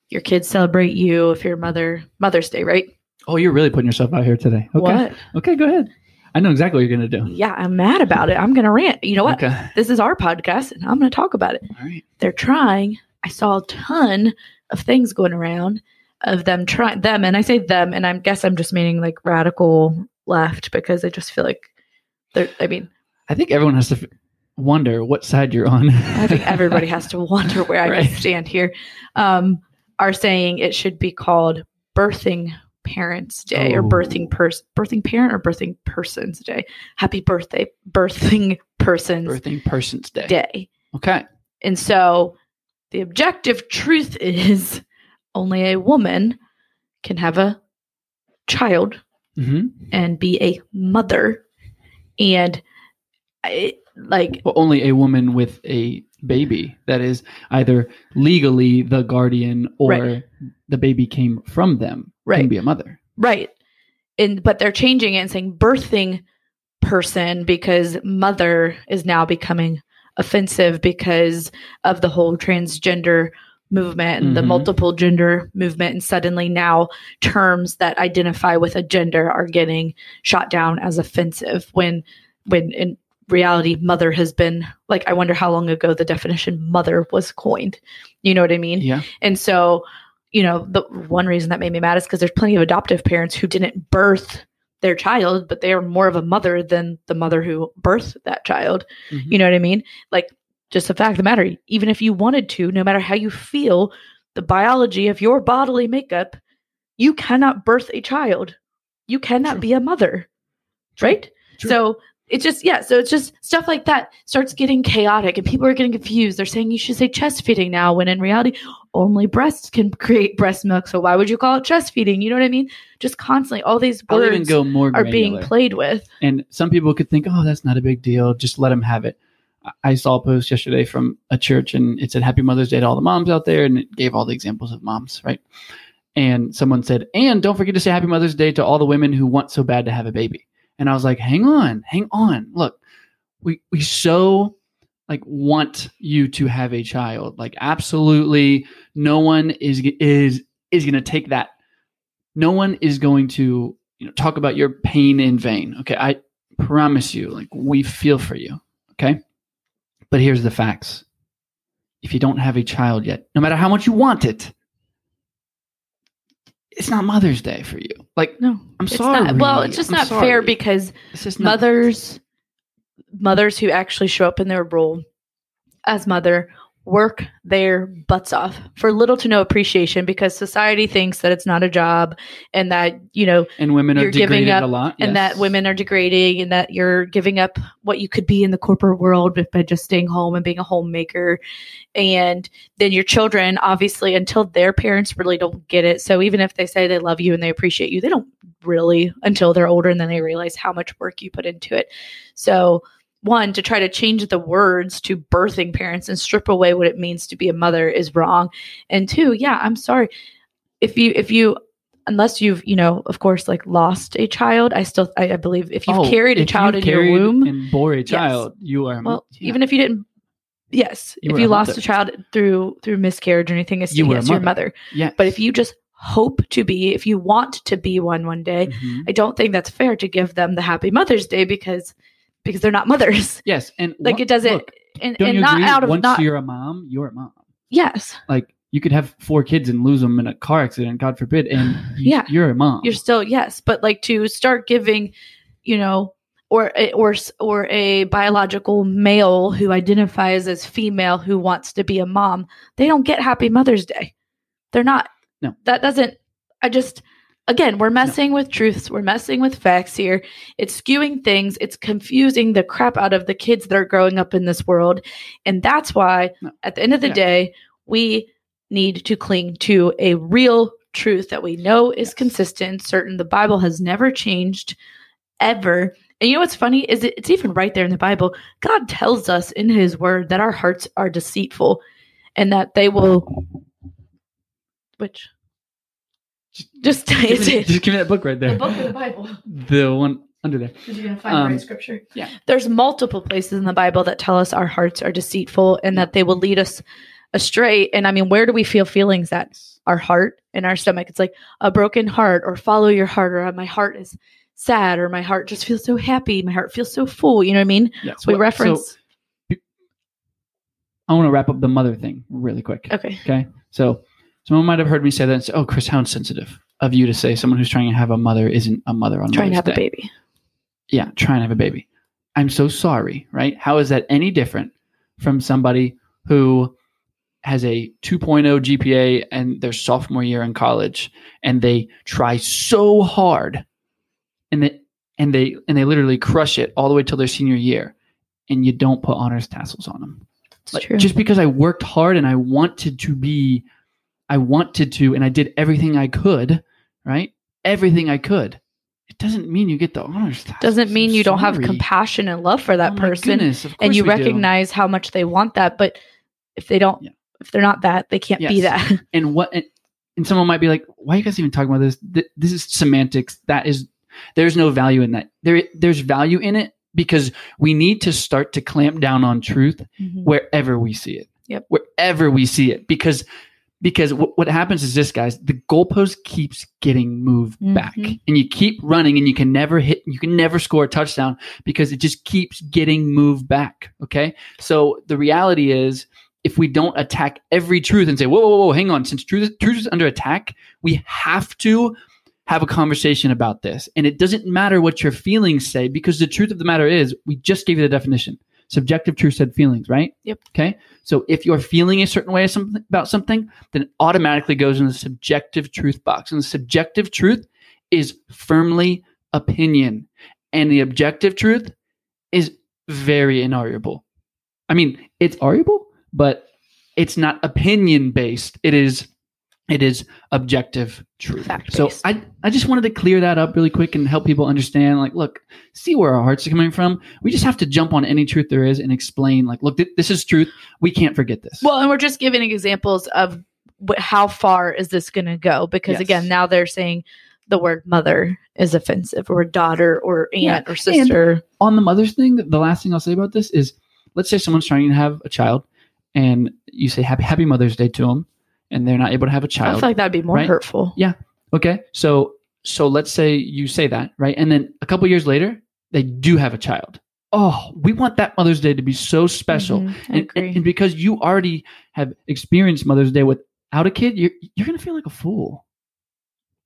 your kids celebrate you if you're a mother. Mother's Day, right? Oh, you're really putting yourself out here today. Okay. What? Okay, go ahead. I know exactly what you're going to do. Yeah, I'm mad about it. I'm going to rant. You know what? Okay. This is our podcast and I'm going to talk about it. All right. they're trying. I saw a ton of things going around of them trying them, and I say them, and I guess I'm just meaning like radical left because I just feel like they're. I mean, I think everyone has to f- wonder what side you're on. I think everybody has to wonder where I Right. stand here. Um, are saying it should be called birthing parents day or Oh. birthing person birthing parent or birthing persons day happy birthday birthing persons Birthing Person's Day. day Okay. And so the objective truth is only a woman can have a child hmm and be a mother. And I, like, Well, only a woman with a baby that is either legally the guardian or Right. the baby came from them can Right. be a mother. right. And, but they're changing it and saying birthing person because mother is now becoming offensive because of the whole transgender movement and the Mhm. multiple gender movement. And suddenly now terms that identify with a gender are getting shot down as offensive when, when in reality, mother has been like, I wonder how long ago the definition mother was coined. You know what I mean? Yeah. And so, you know, the one reason that made me mad is because there's plenty of adoptive parents who didn't birth their child, but they are more of a mother than the mother who birthed that child. Mhm. You know what I mean? Like, just the fact of the matter, even if you wanted to, no matter how you feel, the biology of your bodily makeup, you cannot birth a child. You cannot True. be a mother. Right? True. So it's just, yeah. So it's just stuff like that starts getting chaotic and people are getting confused. They're saying you should say chest feeding now, when in reality, only breasts can create breast milk. So why would you call it chest feeding? You know what I mean? Just constantly, all these words are being played with. And some people could think, oh, that's not a big deal. Just let them have it. I- saw a post yesterday from a church and it said Happy Mother's Day to all the moms out there. And it gave all the examples of moms, right? And someone said, and don't forget to say Happy Mother's Day to all the women who want so bad to have a baby. And I was like, hang on, hang on. Look, we, we so like want you to have a child. Like absolutely no one is, is, is going to take that. No one is going to, you know, talk about your pain in vain. Okay. I, promise you, like we feel for you. Okay. But here's the facts. If you don't have a child yet, no matter how much you want it, it's not Mother's Day for you. Like, No, I'm sorry. not. Well, it's just I'm not sorry. fair because just not- mothers mothers who actually show up in their role as mother work their butts off for little to no appreciation because society thinks that it's not a job and that you know and women are giving up- a lot. and that women are degrading and that you're giving up what you could be in the corporate world by just staying home and being a homemaker. And then your children obviously until their parents really don't get it. So even if they say they love you and they appreciate you they don't really until they're older and then they realize how much work you put into it. So one to try to change the words to birthing parents and strip away what it means to be a mother is wrong and two yeah i'm sorry if you if you unless you've you know of course like lost a child i still i, I believe if you've Oh, carried a child you in your womb and bore a child, you are well yeah. even if you didn't yes, You if you a lost mother. a child through through miscarriage or anything, it's You yes, your mother. mother. Yeah. But if you just hope to be, if you want to be one one day, Mhm. I don't think that's fair to give them the Happy Mother's Day because because they're not mothers. Yes, and Like it doesn't, look, and, and not agree? out of Once not you're a mom, you're a mom. yes, Like you could have four kids and lose them in a car accident, God forbid, and you, Yeah. you're a mom. you're still yes, but like to start giving, you know. Or, eh, or or a biological male who identifies as female who wants to be a mom, they don't get Happy Mother's Day. They're not. No. that doesn't. I just again, we're messing with truths. We're messing with facts here. It's skewing things. It's confusing the crap out of the kids that are growing up in this world, and that's why No. at the end of the Yeah. day, we need to cling to a real truth that we know is Yes. consistent, certain. The Bible has never changed ever. And you know what's funny is it's even right there in the Bible. God tells us in His Word that our hearts are deceitful, and that they will. Which just Give me, just give me that book right there. the book of the Bible? The one under there. Because you're gonna find Um, the right scripture. yeah. There's multiple places in the Bible that tell us our hearts are deceitful and that they will lead us astray. And I mean, where do we feel feelings at? Our heart and our stomach. It's like a broken heart, or follow your heart, or my heart is sad, or my heart just feels so happy. My heart feels so full. You know what I mean? Yes. We well, reference. So I want to wrap up the mother thing really quick. okay. Okay. So someone might have heard me say that and say, Oh, Chris, how insensitive of you to say someone who's trying to have a mother isn't a mother on Trying to have a Day." baby. yeah, trying to have a baby. I'm so sorry, right? How is that any different from somebody who has a 2.0 GPA and their sophomore year in college and they try so hard and they and they and they literally crush it all the way till their senior year and you don't put honors tassels on them. It's Like, true. Just because I worked hard and I wanted to be I wanted to and I did everything I could, right? Everything I could. It doesn't mean you get the honors. Doesn't mean I'm you don't have compassion and love for that Oh person. goodness, and you we do. recognize how much they want that but if they don't Yeah. if they're not that they can't be that and what and, and someone might be like why are you guys even talking about this Th- this is semantics that is there's no value in that there there's value in it because we need to start to clamp down on truth mm-hmm. wherever we see it Yep. wherever we see it because because w- what happens is this guys the goalpost keeps getting moved back Mhm. and you keep running and you can never hit you can never score a touchdown because it just keeps getting moved back okay? So the reality is if we don't attack every truth and say whoa whoa whoa hang on. Since truth, truth is under attack we have to have a conversation about this. And it doesn't matter what your feelings say because the truth of the matter is we just gave you the definition subjective truth said feelings right? Yep. okay? So if you're feeling a certain way something, about something then it automatically goes in the subjective truth box. And the subjective truth is firmly opinion. And the objective truth is very inarguable. I mean it's arguable but it's not opinion based it is it is objective truth. So i i just wanted to clear that up really quick and help people understand like look see where our hearts are coming from. We just have to jump on any truth there is and explain like look th- this is truth. We can't forget this. Well and we're just giving examples of wh- how far is this going to go? Because Yes. again now they're saying the word mother is offensive or daughter or aunt Yeah, or sister. on the mother's thing, the last thing I'll say about this is let's say someone's trying to have a child and you say happy happy Mother's Day to them and they're not able to have a child. I feel like that'd be more right? hurtful Yeah. Okay. So so let's say you say that, right? And then a couple years later, they do have a child. Oh, we want that Mother's Day to be so special. Mhm, I And, and, and because you already have experienced Mother's Day without a kid, you're you're gonna feel like a fool.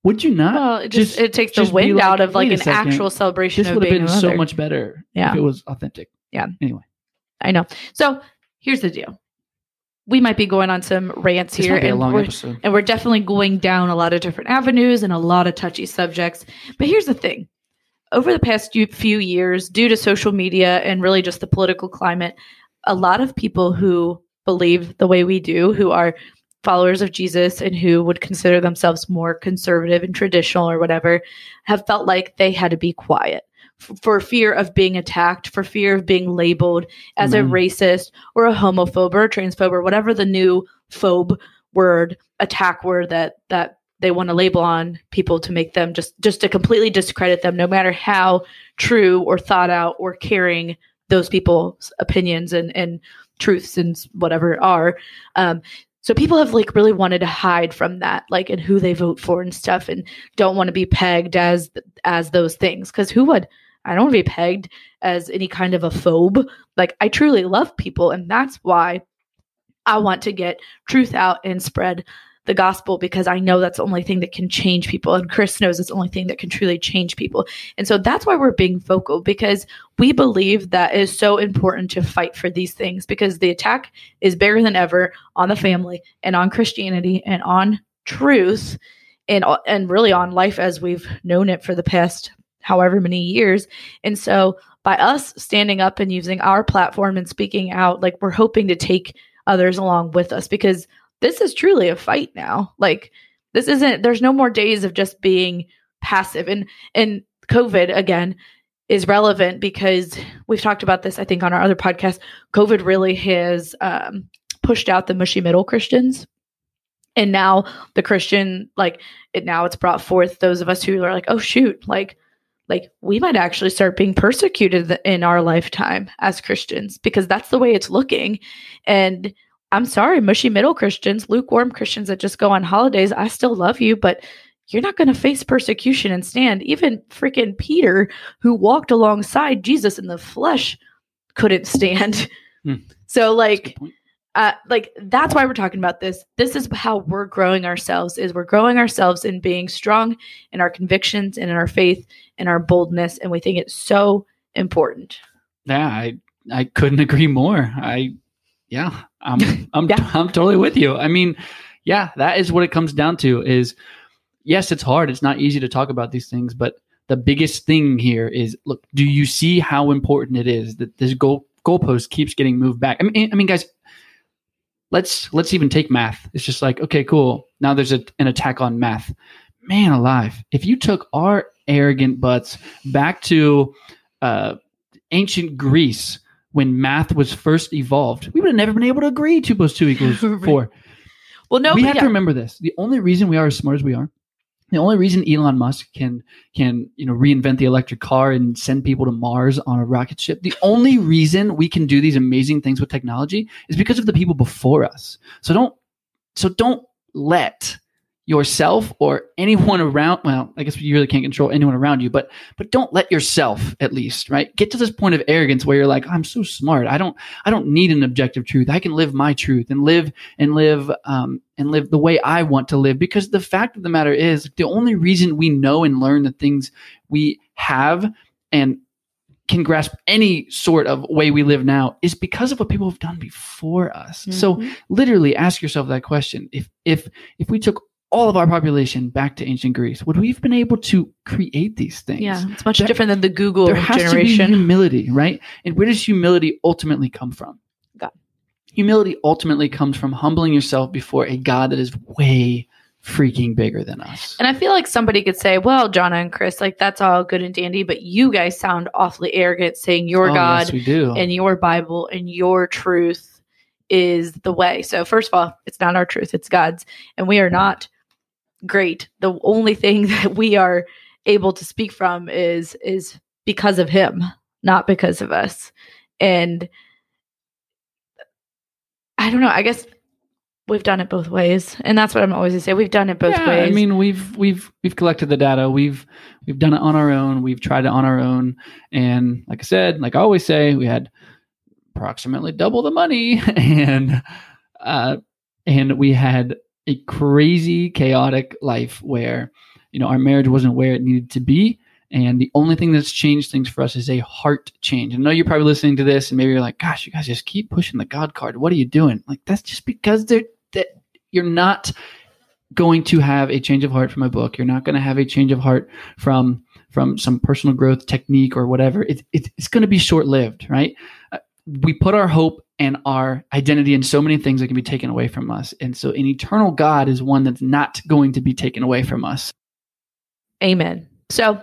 Would you not? well, it just, just- it takes the just be wind like, out of like an second, actual celebration this would have been so much better Yeah. if it was authentic. Yeah. Anyway. I know. So here's the deal: we might be going on some rants This here, might be a and long we're, episode. and we're definitely going down a lot of different avenues and a lot of touchy subjects. But here's the thing: over the past few- years, due to social media and really just the political climate, a lot of people who believe the way we do, who are followers of Jesus and who would consider themselves more conservative and traditional or whatever, have felt like they had to be quiet for fear of being attacked, for fear of being labeled as Amen. a racist or a homophobe or a transphobe or whatever the new phobe word, attack word that that they want to label on people to make them just just to completely discredit them, no matter how true or thought out or caring those people's opinions and and truths and whatever are. Um, so people have like really wanted to hide from that, like and who they vote for and stuff, and don't want to be pegged as as those things. Because who would? I don't want to be pegged as any kind of a phobe. Like I truly love people, and that's why I want to get truth out and spread the gospel because I know that's the only thing that can change people. And Chris knows it's the only thing that can truly change people. And so that's why we're being vocal because we believe that it is so important to fight for these things because the attack is bigger than ever on the family and on Christianity and on truth and and really on life as we've known it for the past however many years. And so by us standing up and using our platform and speaking out, like we're hoping to take others along with us because this is truly a fight now. Like this isn't there's no more days of just being passive and and COVID again is relevant because we've talked about this I think on our other podcast. COVID really has um, pushed out the mushy middle Christians. And now the Christian like it now it's brought forth those of us who are like, "Oh shoot, like like we might actually start being persecuted in our lifetime as Christians because that's the way it's looking." And I'm sorry, mushy middle Christians, lukewarm Christians that just go on holidays, I still love you, but you're not going to face persecution and stand. Even freaking Peter, who walked alongside Jesus in the flesh, couldn't stand. Hmm. So, like, uh, like that's why we're talking about this. This is how we're growing ourselves. Is we're growing ourselves in being strong in our convictions and in our faith and our boldness, and we think it's so important. Yeah, I I couldn't agree more. I yeah, I'm I'm yeah. I'm totally with you. I mean, yeah, that is what it comes down to is yes, it's hard. It's not easy to talk about these things, but the biggest thing here is look, do you see how important it is that this goal goalpost keeps getting moved back? I mean, I mean, guys, let's let's even take math. It's just like, okay, cool. Now there's a, an attack on math. Man alive. If you took our arrogant butts back to uh, ancient Greece when math was first evolved, we would have never been able to agree two plus two equals four. Well, no, we have yeah. to remember this. The only reason we are as smart as we are, the only reason Elon Musk can can you know reinvent the electric car and send people to Mars on a rocket ship, the only reason we can do these amazing things with technology is because of the people before us. So don't so don't let yourself or anyone around well i guess you really can't control anyone around you but but don't let yourself at least right get to this point of arrogance where you're like i'm so smart i don't i don't need an objective truth i can live my truth and live and live um, and live the way i want to live because the fact of the matter is the only reason we know and learn the things we have and can grasp any sort of way we live now is because of what people have done before us. Mm-hmm. So literally ask yourself that question. If if if we took all of our population back to ancient Greece, would we have been able to create these things? Yeah, it's much there, different than the Google there has generation. To be humility, right? And where does humility ultimately come from? God. Humility ultimately comes from humbling yourself before a God that is way freaking bigger than us. And I feel like somebody could say, well, Jonna and Chris, like that's all good and dandy, but you guys sound awfully arrogant saying your oh, God yes, we do. and your Bible and your truth is the way. So first of all, it's not our truth, it's God's. And we are not great. The only thing that we are able to speak from is is because of him, not because of us. And I don't know, I guess we've done it both ways. And that's what I'm always going to say. We've done it both yeah, ways. I mean, we've we've we've collected the data. We've we've done it on our own. We've tried it on our own. And like I said, like I always say, we had approximately double the money and uh and we had a crazy, chaotic life where, you know, our marriage wasn't where it needed to be. And the only thing that's changed things for us is a heart change. I know you're probably listening to this and maybe you're like, gosh, you guys just keep pushing the God card. What are you doing? Like, that's just because they're, that you're not going to have a change of heart from a book. You're not going to have a change of heart from from some personal growth technique or whatever. It, it it's going to be short lived, right? We put our hope and our identity in so many things that can be taken away from us. And so an eternal God is one that's not going to be taken away from us. Amen. So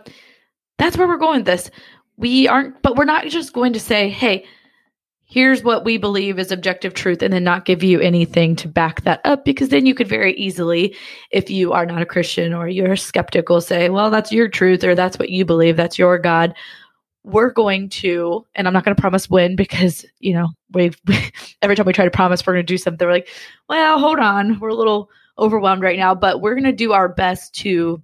that's where we're going with this. We aren't, but we're not just going to say, hey, here's what we believe is objective truth and then not give you anything to back that up because then you could very easily if you are not a christian or you're skeptical say well that's your truth or that's what you believe that's your god we're going to, and I'm not going to promise when because, you know, we've, every time we try to promise we're going to do something, we're like, well, hold on. We're a little overwhelmed right now, but we're going to do our best to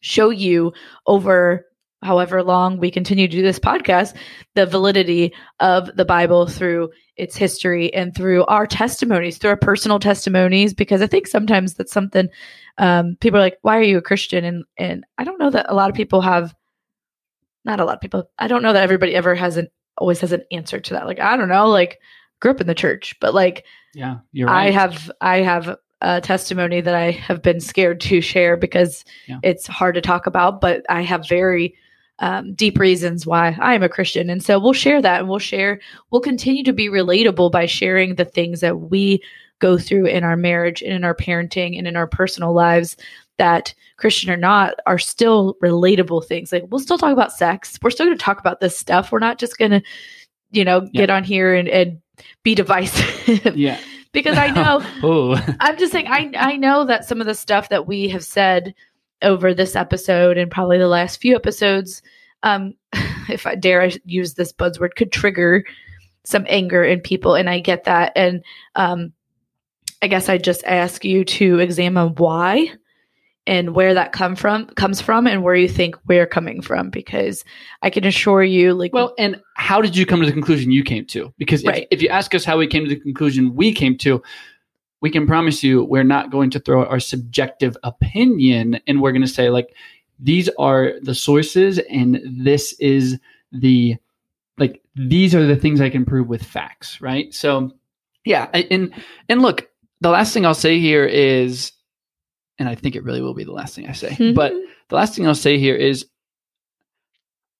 show you over however long we continue to do this podcast the validity of the Bible through its history and through our testimonies, through our personal testimonies, because I think sometimes that's something um, people are like, why are you a Christian? And, and I don't know that a lot of people have not a lot of people. I don't know that everybody ever has an always has an answer to that. Like I don't know, like grew up in the church, but like yeah, you're right. I have I have a testimony that I have been scared to share because Yeah. it's hard to talk about, but I have very um, deep reasons why I am a Christian. And so we'll share that and we'll share, we'll continue to be relatable by sharing the things that we go through in our marriage and in our parenting and in our personal lives that Christian or not are still relatable things. Like we'll still talk about sex. We're still going to talk about this stuff. We're not just going to, you know, Yeah. get on here and, and be divisive yeah. because I know oh, I'm just saying I I know that some of the stuff that we have said over this episode and probably the last few episodes, um, if I dare I use this buzzword, could trigger some anger in people, and I get that. And um, I guess I just ask you to examine why and where that come from comes from and where you think we're coming from because I can assure you like well, and how did you come to the conclusion you came to? Because if, Right. if you ask us how we came to the conclusion we came to, we can promise you we're not going to throw our subjective opinion and we're going to say like these are the sources and this is the like these are the things I can prove with facts, right? So yeah, I- and and look, the last thing I'll say here is and I think it really will be the last thing I say. Mm-hmm. But the last thing I'll say here is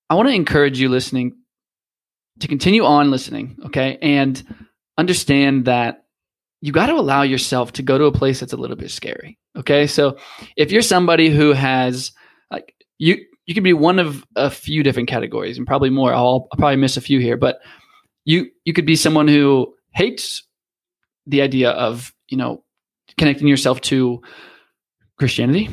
I want to encourage you listening to continue on listening, okay? And understand that you got to allow yourself to go to a place that's a little bit scary, okay? So if you're somebody who has like you you could be one of a few different categories and probably more. I'll, I'll probably miss a few here, but you you could be someone who hates the idea of, you know, connecting yourself to Christianity.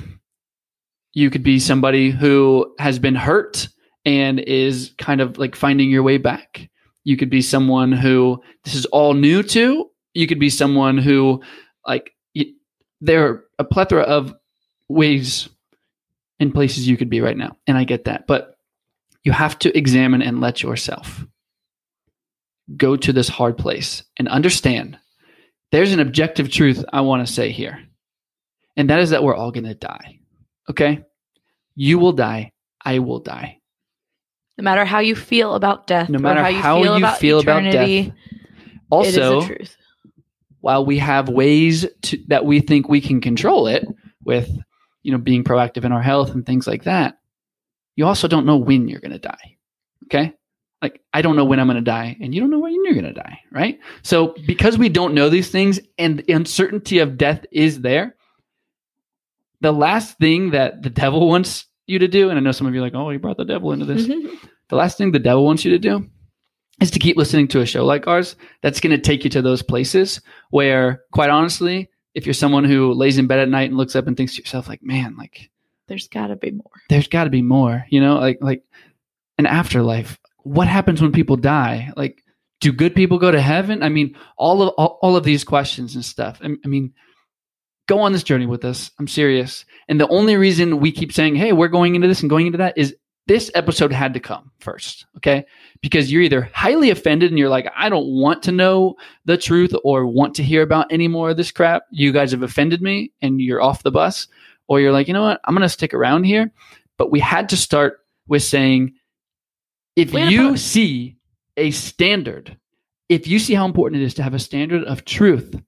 You could be somebody who has been hurt and is kind of like finding your way back. You could be someone who this is all new to. You could be someone who, like, y there are a plethora of ways and places you could be right now. And I get that. But you have to examine and let yourself go to this hard place and understand there's an objective truth I want to say here. And that is that we're all going to die. Okay? You will die. I will die. no matter how you feel about death, No matter how you how feel you about feel about eternity, death. it Also, is the truth. while we have ways to, that we think we can control it with, you know, being proactive in our health and things like that, you also don't know when you're going to die. Okay? Like I don't know when I'm going to die and you don't know when you're going to die, right? So because we don't know these things and the uncertainty of death is there, the last thing that the devil wants you to do and I know some of you are like, "Oh, you brought the devil into this." the last thing the devil wants you to do is to keep listening to a show like ours that's going to take you to those places where quite honestly if you're someone who lays in bed at night and looks up and thinks to yourself like man like There's got to be more. there's got to be more you know like like an afterlife what happens when people die like do good people go to heaven i mean all of all, all of these questions and stuff I, I mean go on this journey with us. I'm serious. And the only reason we keep saying hey we're going into this and going into that is this episode had to come first okay? Because you're either highly offended and you're like i don't want to know the truth or want to hear about any more of this crap. You guys have offended me and you're off the bus. Or you're like you know what? I'm going to stick around here. But we had to start with saying if to you see a standard if you see how important it is to have a standard of truth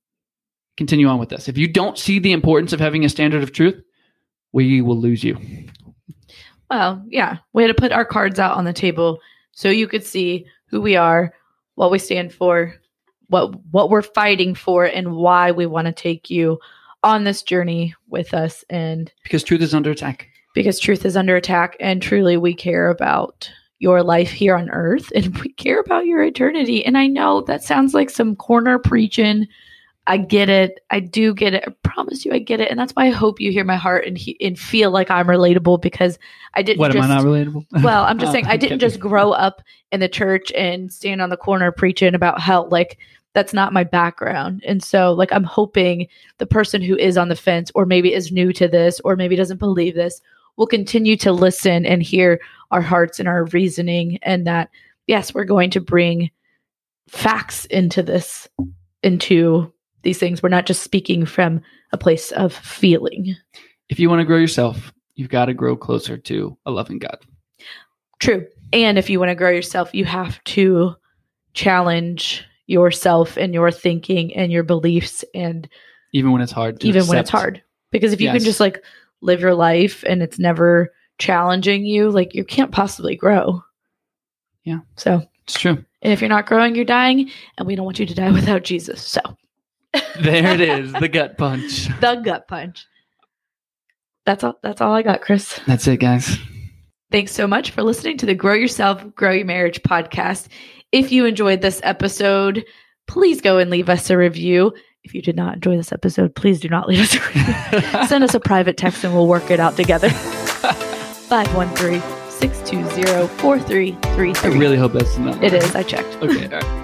continue on with this if you don't see the importance of having a standard of truth we will lose you Well, yeah, we had to put our cards out on the table so you could see who we are, what we stand for, what what we're fighting for, and why we want to take you on this journey with us. And because truth is under attack because truth is under attack, and truly we care about your life here on earth, and we care about your eternity. And I know that sounds like some corner preaching. I get it. I do get it. I promise you, I get it, and that's why I hope you hear my heart and he, and feel like I'm relatable because I didn't. What just, am I not relatable? Well, I'm just Oh, saying I didn't just grow up in the church and stand on the corner preaching about hell. Like that's not my background. And so like I'm hoping the person who is on the fence or maybe is new to this or maybe doesn't believe this will continue to listen and hear our hearts and our reasoning and that yes, we're going to bring facts into this into these things. We're not just speaking from a place of feeling. if you want to grow yourself, you've got to grow closer to a loving God. True. And if you want to grow yourself, you have to challenge yourself and your thinking and your beliefs and Even when it's hard to even when it's hard. Because if you Yes. can just like live your life and it's never challenging you, like you can't possibly grow. Yeah. So, It's true. and if you're not growing, you're dying, and we don't want you to die without Jesus. So, There it is, the gut punch. the gut punch. That's all that's all I got, Chris. That's it, guys. Thanks so much for listening to the Grow Yourself, Grow Your Marriage podcast. If you enjoyed this episode, please go and leave us a review. If you did not enjoy this episode, please do not leave us a review. Send us a private text and we'll work it out together. 513 620 I 4333. really hope that's the number. It is. I checked. Okay, all right.